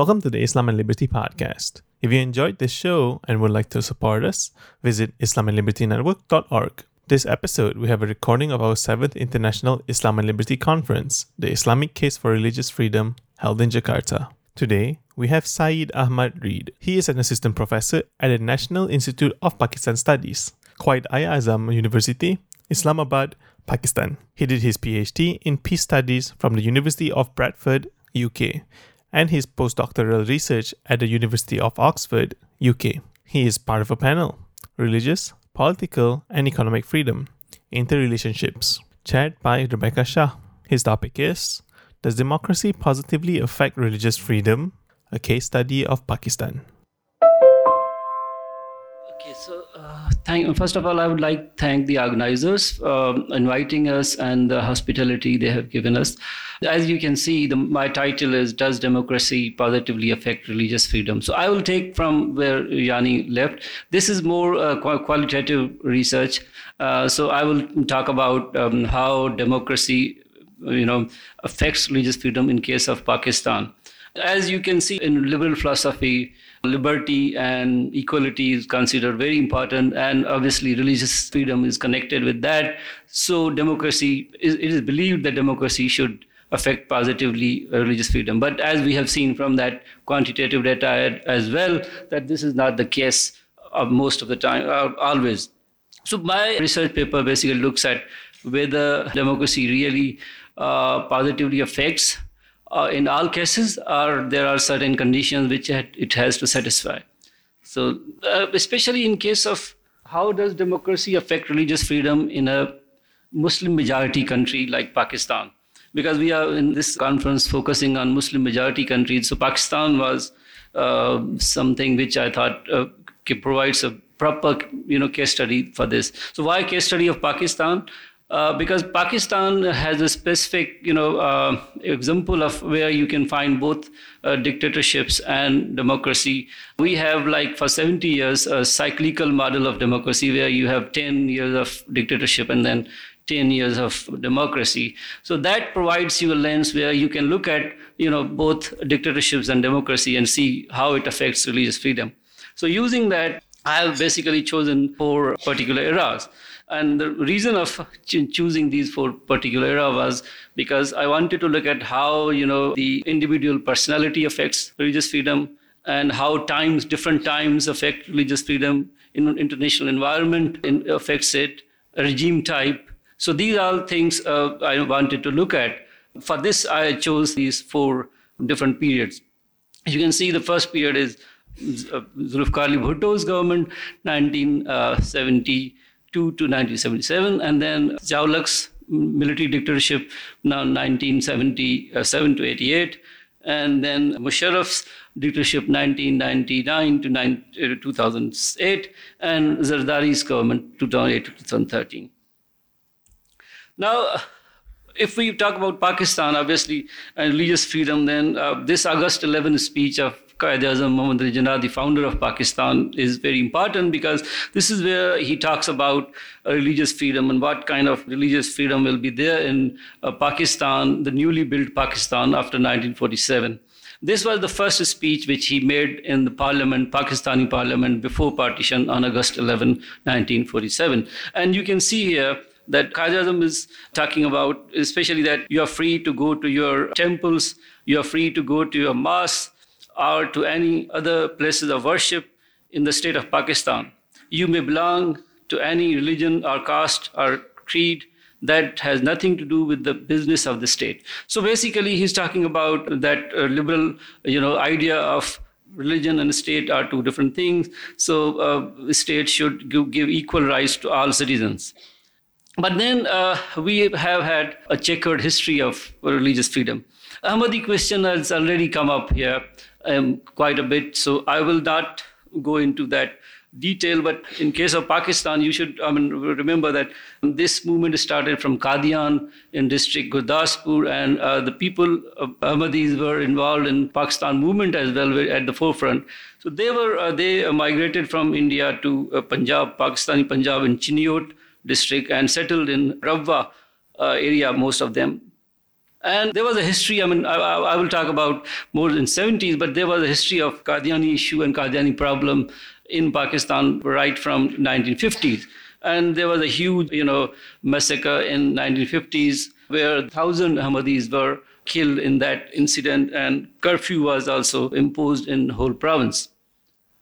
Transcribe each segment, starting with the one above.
Welcome to the Islam and Liberty podcast. If you enjoyed this show and would like to support us, visit islamandlibertynetwork.org. This episode, we have a recording of our 7th International Islam and Liberty Conference, the Islamic Case for Religious Freedom, held in Jakarta. Today, we have Saeed Ahmad Rid. He is an assistant professor at the National Institute of Pakistan Studies, Quaid-i-Azam University, Islamabad, Pakistan. He did his PhD in Peace Studies from the University of Bradford, UK, and his postdoctoral research at the University of Oxford, UK. He is part of a panel Religious, Political, and Economic Freedom Interrelationships, chaired by Rebecca Shah. His topic is Does democracy positively affect religious freedom? A case study of Pakistan. Okay, so uh, thank, first of all, I would like to thank the organizers uh, inviting us and the hospitality they have given us. As you can see, the, my title is Does Democracy Positively Affect Religious Freedom? So I will take from where Yanni left. This is more uh, qualitative research. Uh, so I will talk about um, how democracy you know, affects religious freedom in case of Pakistan. As you can see in liberal philosophy, liberty and equality is considered very important, and obviously religious freedom is connected with that. So democracy, is it is believed that democracy should affect positively religious freedom. But as we have seen from that quantitative data as well, that this is not the case of most of the time, uh, always. So my research paper basically looks at whether democracy really uh, positively affects uh, in all cases, or there are certain conditions which it has to satisfy. So, uh, especially in case of how does democracy affect religious freedom in a Muslim majority country like Pakistan? Because we are in this conference focusing on Muslim majority countries, so Pakistan was uh, something which I thought uh, provides a proper, you know, case study for this. So, why case study of Pakistan? Uh, because Pakistan has a specific, you know, uh, example of where you can find both uh, dictatorships and democracy. We have, like, for 70 years, a cyclical model of democracy where you have 10 years of dictatorship and then 10 years of democracy. So that provides you a lens where you can look at, you know, both dictatorships and democracy and see how it affects religious freedom. So using that, I have basically chosen four particular eras. And the reason of choosing these four particular era was because I wanted to look at how, you know, the individual personality affects religious freedom and how times, different times affect religious freedom in international environment affects it, regime type. So these are things uh, I wanted to look at. For this, I chose these four different periods. You can see the first period is uh, Zulfikar Ali Bhutto's government, 1972 to 1977, and then Haq's military dictatorship, now 1977 to 88, and then Musharraf's dictatorship 1999 to 2008, uh, and Zardari's government 2008 to 2013. Now, if we talk about Pakistan, obviously, and religious freedom, then uh, this August 11 speech of Quaid Azam Muhammad Ali Jinnah, the founder of Pakistan, is very important because this is where he talks about religious freedom and what kind of religious freedom will be there in uh, Pakistan, the newly built Pakistan after 1947. This was the first speech which he made in the parliament, Pakistani parliament, before partition on August 11, 1947. And you can see here that Quaid is talking about, especially that you are free to go to your temples, you are free to go to your mosques, or to any other places of worship in the state of Pakistan. You may belong to any religion or caste or creed that has nothing to do with the business of the state. So basically, he's talking about that uh, liberal, you know, idea of religion and state are two different things. So uh, state should give, give, equal rights to all citizens. But then uh, we have had a checkered history of religious freedom. Ahmadi question has already come up here um, quite a bit. So I will not go into that detail. But in case of Pakistan, you should I mean, remember that this movement started from Qadian in district Gurdaspur, and uh, the people of Ahmadis were involved in Pakistan movement as well at the forefront. So they were uh, they migrated from India to uh, Punjab, Pakistani Punjab in Chiniot district, and settled in Rabwa uh, area, most of them. And there was a history, I mean, I, I, will talk about more than 70s, but there was a history of Qadiani issue and Qadiani problem in Pakistan right from 1950s. And there was a huge, you know, massacre in 1950s where 1,000 Ahmadis were killed in that incident and curfew was also imposed in whole province.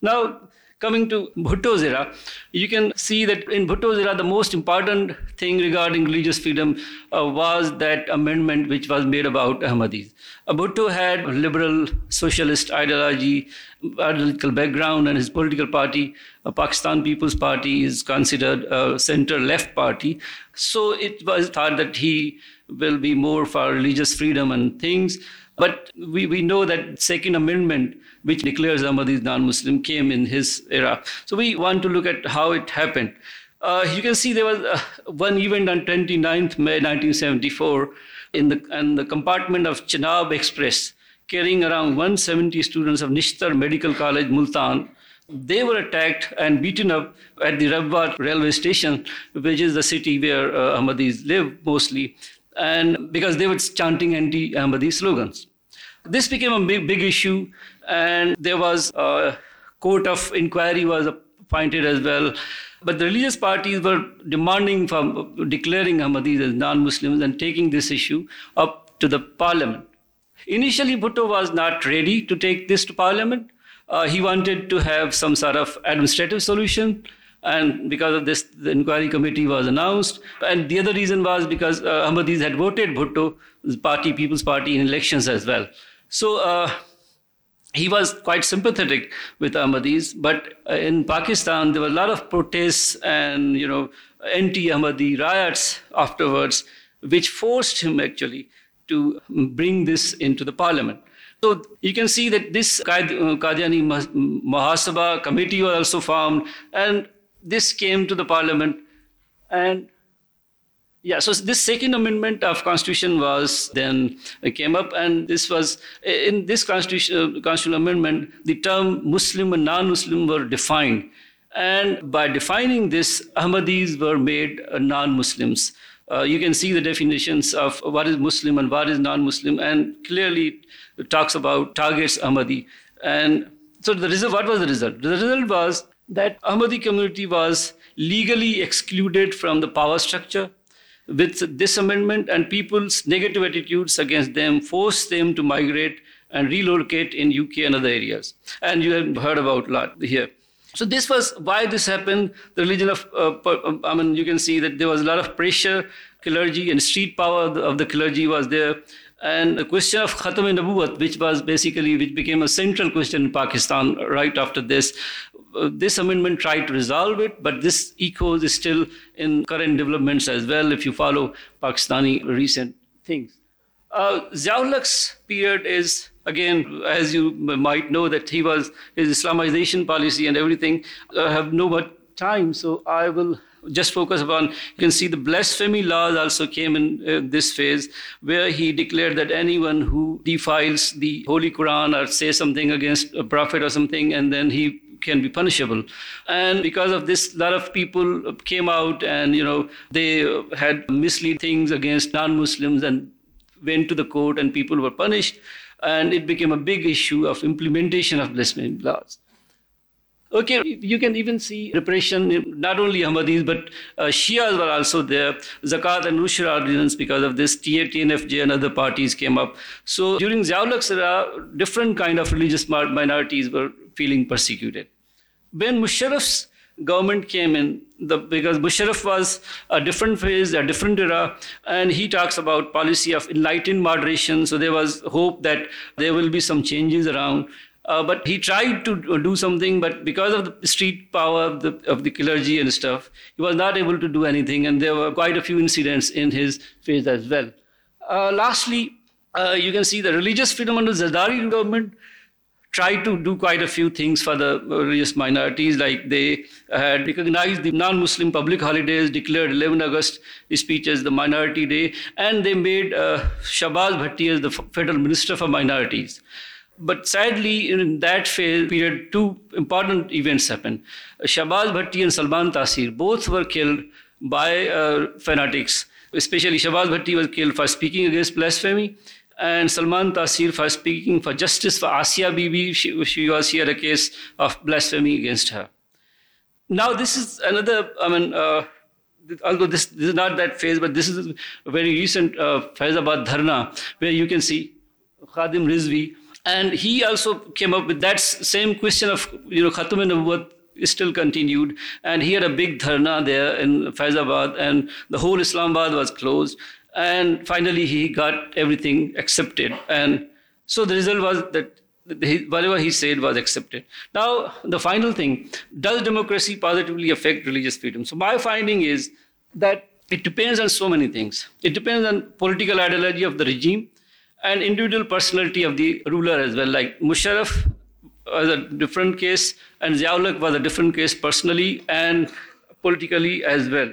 Now, Coming to Bhutto's era, you can see that in Bhutto's era, the most important thing regarding religious freedom uh, was that amendment which was made about Ahmadis. Uh, Bhutto had liberal socialist ideology, ideological background, and his political party, uh, Pakistan People's Party, is considered a center-left party. So it was thought that he will be more for religious freedom and things. But we, we know that Second Amendment which declares Ahmadis non-Muslim, came in his era. So we want to look at how it happened. Uh, you can see there was uh, one event on 29th May 1974 in the, in the compartment of Chenab Express, carrying around 170 students of Nishtar Medical College, Multan. They were attacked and beaten up at the Rabwa railway station, which is the city where uh, Ahmadis live mostly, and because they were chanting anti-Ahmadi slogans. This became a big, big issue, and there was a court of inquiry was appointed as well. But the religious parties were demanding from declaring Ahmadis as non-Muslims and taking this issue up to the parliament. Initially, Bhutto was not ready to take this to parliament. Uh, he wanted to have some sort of administrative solution and because of this, the inquiry committee was announced. And the other reason was because uh, Ahmadis had voted Bhutto's party, People's Party, in elections as well. So uh, he was quite sympathetic with Ahmadis, but uh, in Pakistan there were a lot of protests and you know anti-Ahmadi riots afterwards, which forced him actually to bring this into the parliament. So you can see that this Qadiani Mahasabha committee was also formed, and this came to the parliament, and yeah, so this second amendment of constitution was then came up, and this was in this constitution, constitutional amendment, the term Muslim and non-Muslim were defined, and by defining this, Ahmadis were made non-Muslims. Uh, you can see the definitions of what is Muslim and what is non-Muslim, and clearly it talks about targets Ahmadi. And so the result, what was the result? The result was that Ahmadi community was legally excluded from the power structure with this amendment and people's negative attitudes against them force them to migrate and relocate in UK and other areas. And you have heard about a lot here. So this was why this happened. The religion of, uh, I mean, you can see that there was a lot of pressure, clergy and street power of the clergy was there. And the question of Khatam Nabuwat, which was basically, which became a central question in Pakistan right after this, uh, this amendment tried to resolve it, but this echoes is still in current developments as well if you follow Pakistani recent things. Uh, Ziaul's period is, again, as you might know, that he was, his Islamization policy and everything uh, have no more time, so I will just focus upon, you can see the blasphemy laws also came in uh, this phase, where he declared that anyone who defiles the Holy Quran or says something against a prophet or something, and then he can be punishable. And because of this, a lot of people came out and, you know, they had mislead things against non-Muslims and went to the court and people were punished. And it became a big issue of implementation of blasphemy laws. Okay, you can even see repression, not only Ahmadis, but uh, Shias were also there. Zakat and Ushr ordinance, because of this, TNFJ and other parties came up. So during Ziaul's era, different kind of religious minorities were feeling persecuted. When Musharraf's government came in, the, because Musharraf was a different phase, a different era, and he talks about policy of enlightened moderation. So there was hope that there will be some changes around. Uh, but he tried to do something, but because of the street power of the, of the clergy and stuff, he was not able to do anything. And there were quite a few incidents in his phase as well. Uh, lastly, uh, you can see the religious freedom under Zardari government tried to do quite a few things for the religious minorities, like they had recognized the non-Muslim public holidays, declared 11 August speech as the minority day, and they made uh, Shahbaz Bhatti as the federal minister for minorities. But sadly, in that phase, period, two important events happened. Shahbaz Bhatti and Salman Taseer both were killed by uh, fanatics Especially Shahbaz Bhatti was killed for speaking against blasphemy and Salman Taseer for speaking for justice for Asia Bibi. She, she was here a case of blasphemy against her. Now, this is another, I mean, uh, although this, this, is not that phase, but this is a very recent uh, Faizabad Dharna, where you can see Khadim Rizvi. And he also came up with that same question of, you know, Khatam Nabuwat still continued. And he had a big dharna there in Faizabad, and the whole Islamabad was closed. And finally, he got everything accepted. And so the result was that whatever he said was accepted. Now, the final thing does democracy positively affect religious freedom? So, my finding is that it depends on so many things. It depends on political ideology of the regime and individual personality of the ruler as well. Like Musharraf was a different case, and Zia-ul-Haq was a different case personally and politically as well.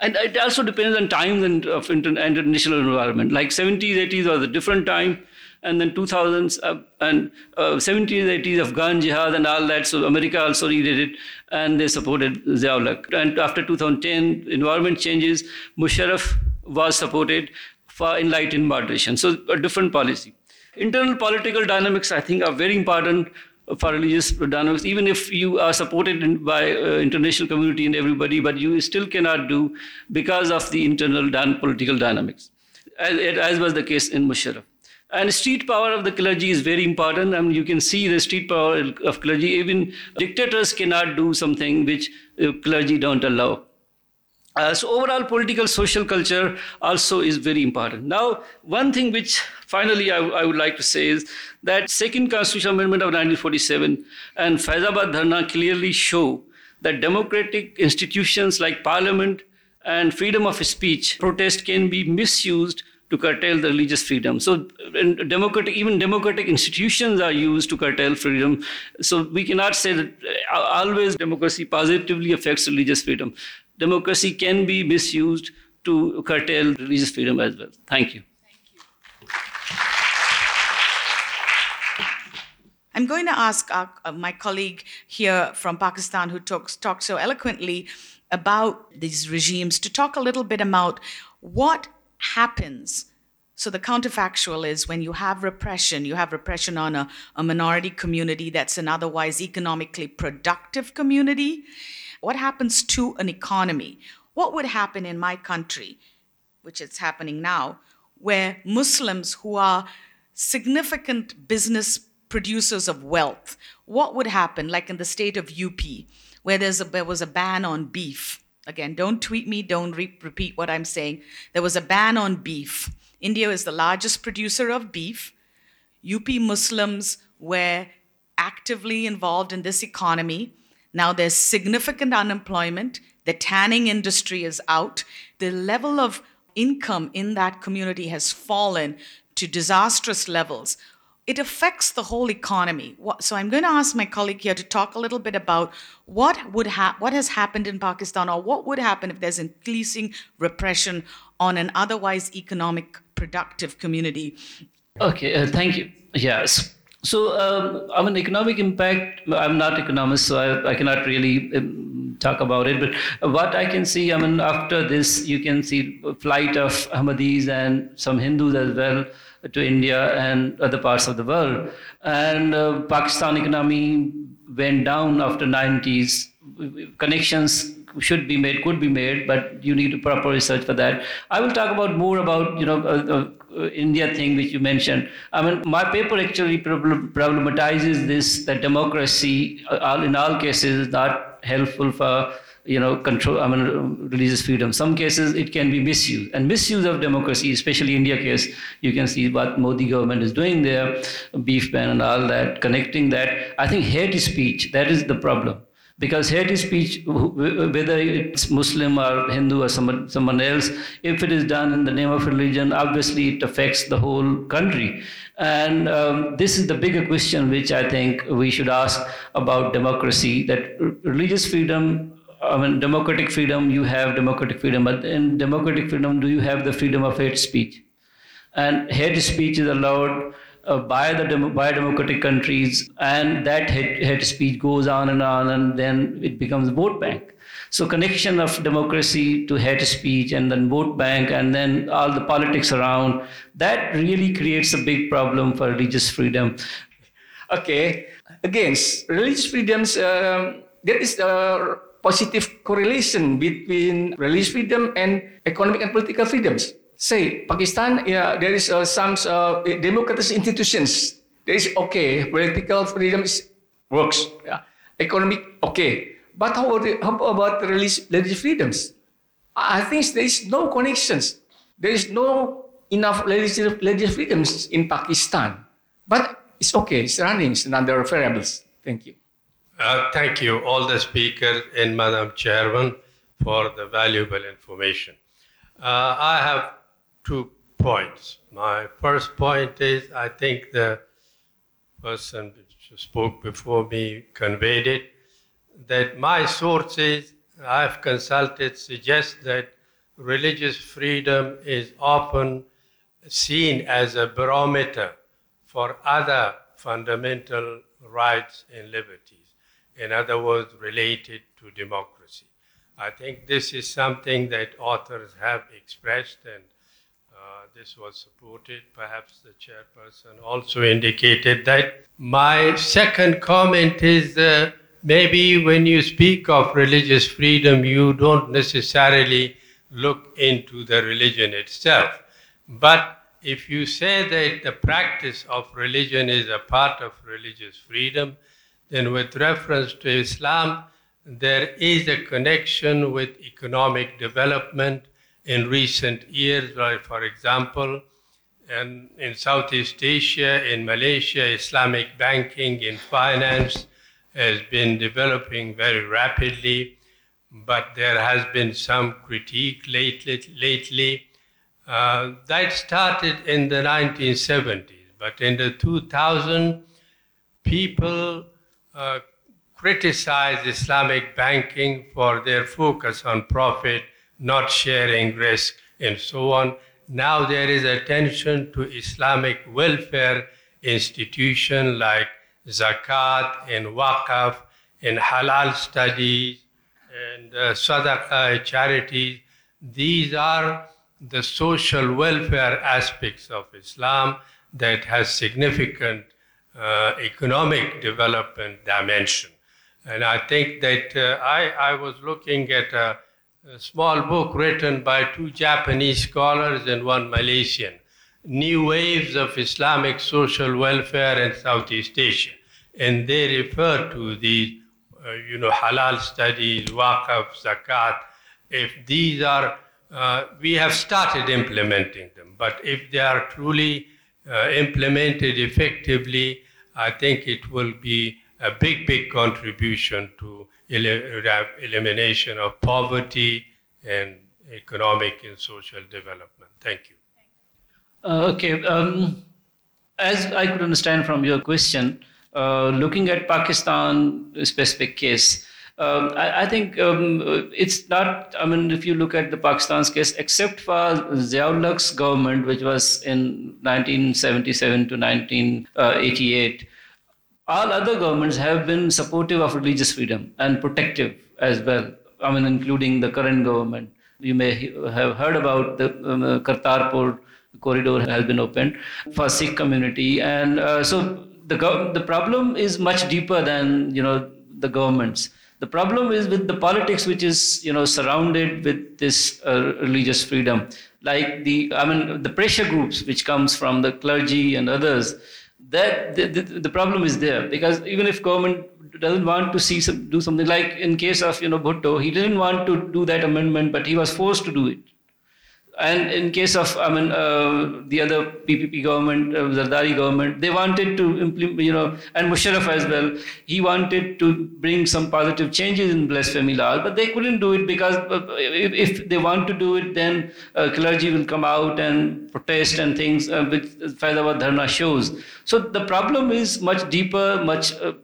And it also depends on times and of international environment. Like 70s, 80s was a different time, and then 2000s uh, and uh, 70s, 80s Afghan jihad and all that. So America also needed it, and they supported Zia-ul-Haq. And after 2010, environment changes. Musharraf was supported for enlightened moderation. So a different policy. Internal political dynamics, I think, are very important for religious dynamics, even if you are supported by uh, international community and everybody, but you still cannot do because of the internal dan- political dynamics, as, as was the case in Musharraf. And street power of the clergy is very important. I mean, you can see the street power of clergy. Even dictators cannot do something which uh, clergy don't allow. Uh, so overall political social culture also is very important. Now, one thing which finally I, I, would like to say is that second constitutional amendment of 1947 and Faizabad Dharna clearly show that democratic institutions like parliament and freedom of speech protest can be misused to curtail the religious freedom. So democratic, even democratic institutions are used to curtail freedom. So we cannot say that uh, always democracy positively affects religious freedom democracy can be misused to curtail religious freedom as well. Thank you. I'm going to ask our, uh, my colleague here from Pakistan who talks, so eloquently about these regimes to talk a little bit about what happens. So, the counterfactual is when you have repression, you have repression on a, a minority community that's an otherwise economically productive community. What happens to an economy? What would happen in my country, which is happening now, where Muslims who are significant business producers of wealth, what would happen, like in the state of UP, where there's a, there was a ban on beef? Again, don't tweet me, don't re- repeat what I'm saying. There was a ban on beef. India is the largest producer of beef. UP Muslims were actively involved in this economy. Now there's significant unemployment. The tanning industry is out. The level of income in that community has fallen to disastrous levels. It affects the whole economy. So I'm going to ask my colleague here to talk a little bit about what would ha- what has happened in Pakistan or what would happen if there's increasing repression on an otherwise economic productive community. Okay, uh, thank you. Yes. So, um, I mean, economic impact, I'm not economist, so I, I cannot really um, talk about it. But what I can see, I mean, after this, you can see flight of Ahmadis and some Hindus as well to India and other parts of the world. And uh, Pakistan economy went down after 90s. Connections should be made, could be made, but you need to proper research for that. I will talk about more about you know uh, uh, India thing which you mentioned. I mean, my paper actually problematizes this that democracy, uh, in all cases, is not helpful for you know control. I mean, religious freedom. Some cases it can be misused, and misuse of democracy, especially India case, you can see what Modi government is doing there, beef ban and all that, connecting that. I think hate speech that is the problem because hate speech, whether it's Muslim or Hindu or someone, someone else, if it is done in the name of religion, obviously it affects the whole country. And um, this is the bigger question which I think we should ask about democracy that religious freedom. I mean, democratic freedom, you have democratic freedom, but in democratic freedom, do you have the freedom of hate speech? And hate speech is allowed uh, by the dem- by democratic countries, and that hate, hate speech goes on and on, and then it becomes a vote bank. So connection of democracy to hate speech and then vote bank and then all the politics around, that really creates a big problem for religious freedom. Okay, against religious freedoms, uh, there is a positive correlation between religious freedom and economic and political freedoms. Say, Pakistan, yeah, there is uh, some uh, democratic institutions. There is okay, political freedom is, works. Yeah. Economic, okay. But how about, how about religious, freedoms? I think there is no connections. There is no enough religious, religious freedoms in Pakistan. But it's okay, it's running, it's under variables. Thank you. Uh, thank you, all the speakers and Madam Chairman, for the valuable information. Uh, I have two points. My first point is I think the person who spoke before me conveyed it that my sources I've consulted suggest that religious freedom is often seen as a barometer for other fundamental rights and liberties. In other words, related to democracy. I think this is something that authors have expressed, and uh, this was supported. Perhaps the chairperson also indicated that. My second comment is uh, maybe when you speak of religious freedom, you don't necessarily look into the religion itself. But if you say that the practice of religion is a part of religious freedom, then with reference to Islam, there is a connection with economic development in recent years, like for example, in, in Southeast Asia, in Malaysia, Islamic banking in finance has been developing very rapidly, but there has been some critique lately. lately. Uh, that started in the 1970s, but in the 2000s, people uh, criticized Islamic banking for their focus on profit, not sharing risk, and so on. Now there is attention to Islamic welfare institutions like zakat and waqf and halal studies and uh, sadaqah charities. These are the social welfare aspects of Islam that has significant uh, economic development dimension. And I think that uh, I, I was looking at a, small book written by two Japanese scholars and one Malaysian, New Waves of Islamic Social Welfare in Southeast Asia. And they refer to these, uh, you know, halal studies, waqf, zakat. If these are, uh, we have started implementing them, but if they are truly uh, implemented effectively, I think it will be a big, big contribution to el- elimination of poverty and economic and social development. Thank you. Uh, okay. Um, as I could understand from your question, uh, looking at Pakistan specific case, um, I, I, think um, it's not. I mean, if you look at the Pakistan's case, except for Ziaul government, which was in 1977 to 1988, all other governments have been supportive of religious freedom and protective as well. I mean, including the current government. You may have heard about the um, uh, Kartarpur corridor has been opened for Sikh community, and uh, so the the problem is much deeper than you know the governments the problem is with the politics, which is you know surrounded with this uh, religious freedom, like the I mean the pressure groups which comes from the clergy and others. That the, the, the problem is there. Because even if government doesn't want to see some, do something like in case of you know Bhutto, he didn't want to do that amendment, but he was forced to do it and in case of, I mean, uh, the other PPP government, uh, Zardari government, they wanted to implement, you know, and Musharraf as well, he wanted to bring some positive changes in blasphemy law, but they couldn't do it because uh, if, if, they want to do it, then uh, clergy will come out and protest and things, uh, which Faizabad Dharna shows. So the problem is much deeper, much, uh,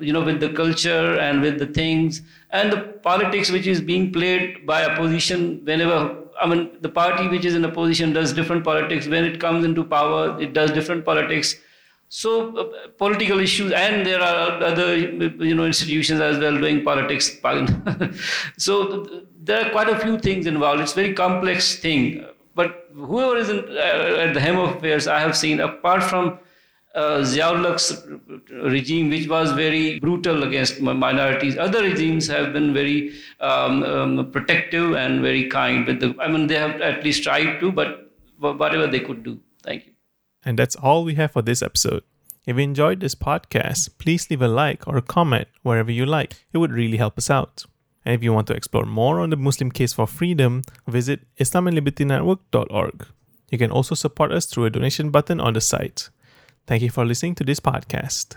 you know, with the culture and with the things and the politics which is being played by opposition whenever I mean, the party which is in opposition does different politics. When it comes into power, it does different politics. So uh, political issues, and there are other you know institutions as well doing politics. so there are quite a few things involved. It's a very complex thing. But whoever is in, uh, at the helm of affairs, I have seen, apart from uh, Ziaul's regime, which was very brutal against minorities. Other regimes have been very um, um, protective and very kind with the. I mean, they have at least tried to, but whatever they could do. Thank you. And that's all we have for this episode. If you enjoyed this podcast, please leave a like or a comment wherever you like. It would really help us out. And if you want to explore more on the Muslim case for freedom, visit islamandlibertynetwork.org. You can also support us through a donation button on the site. Thank you for listening to this podcast.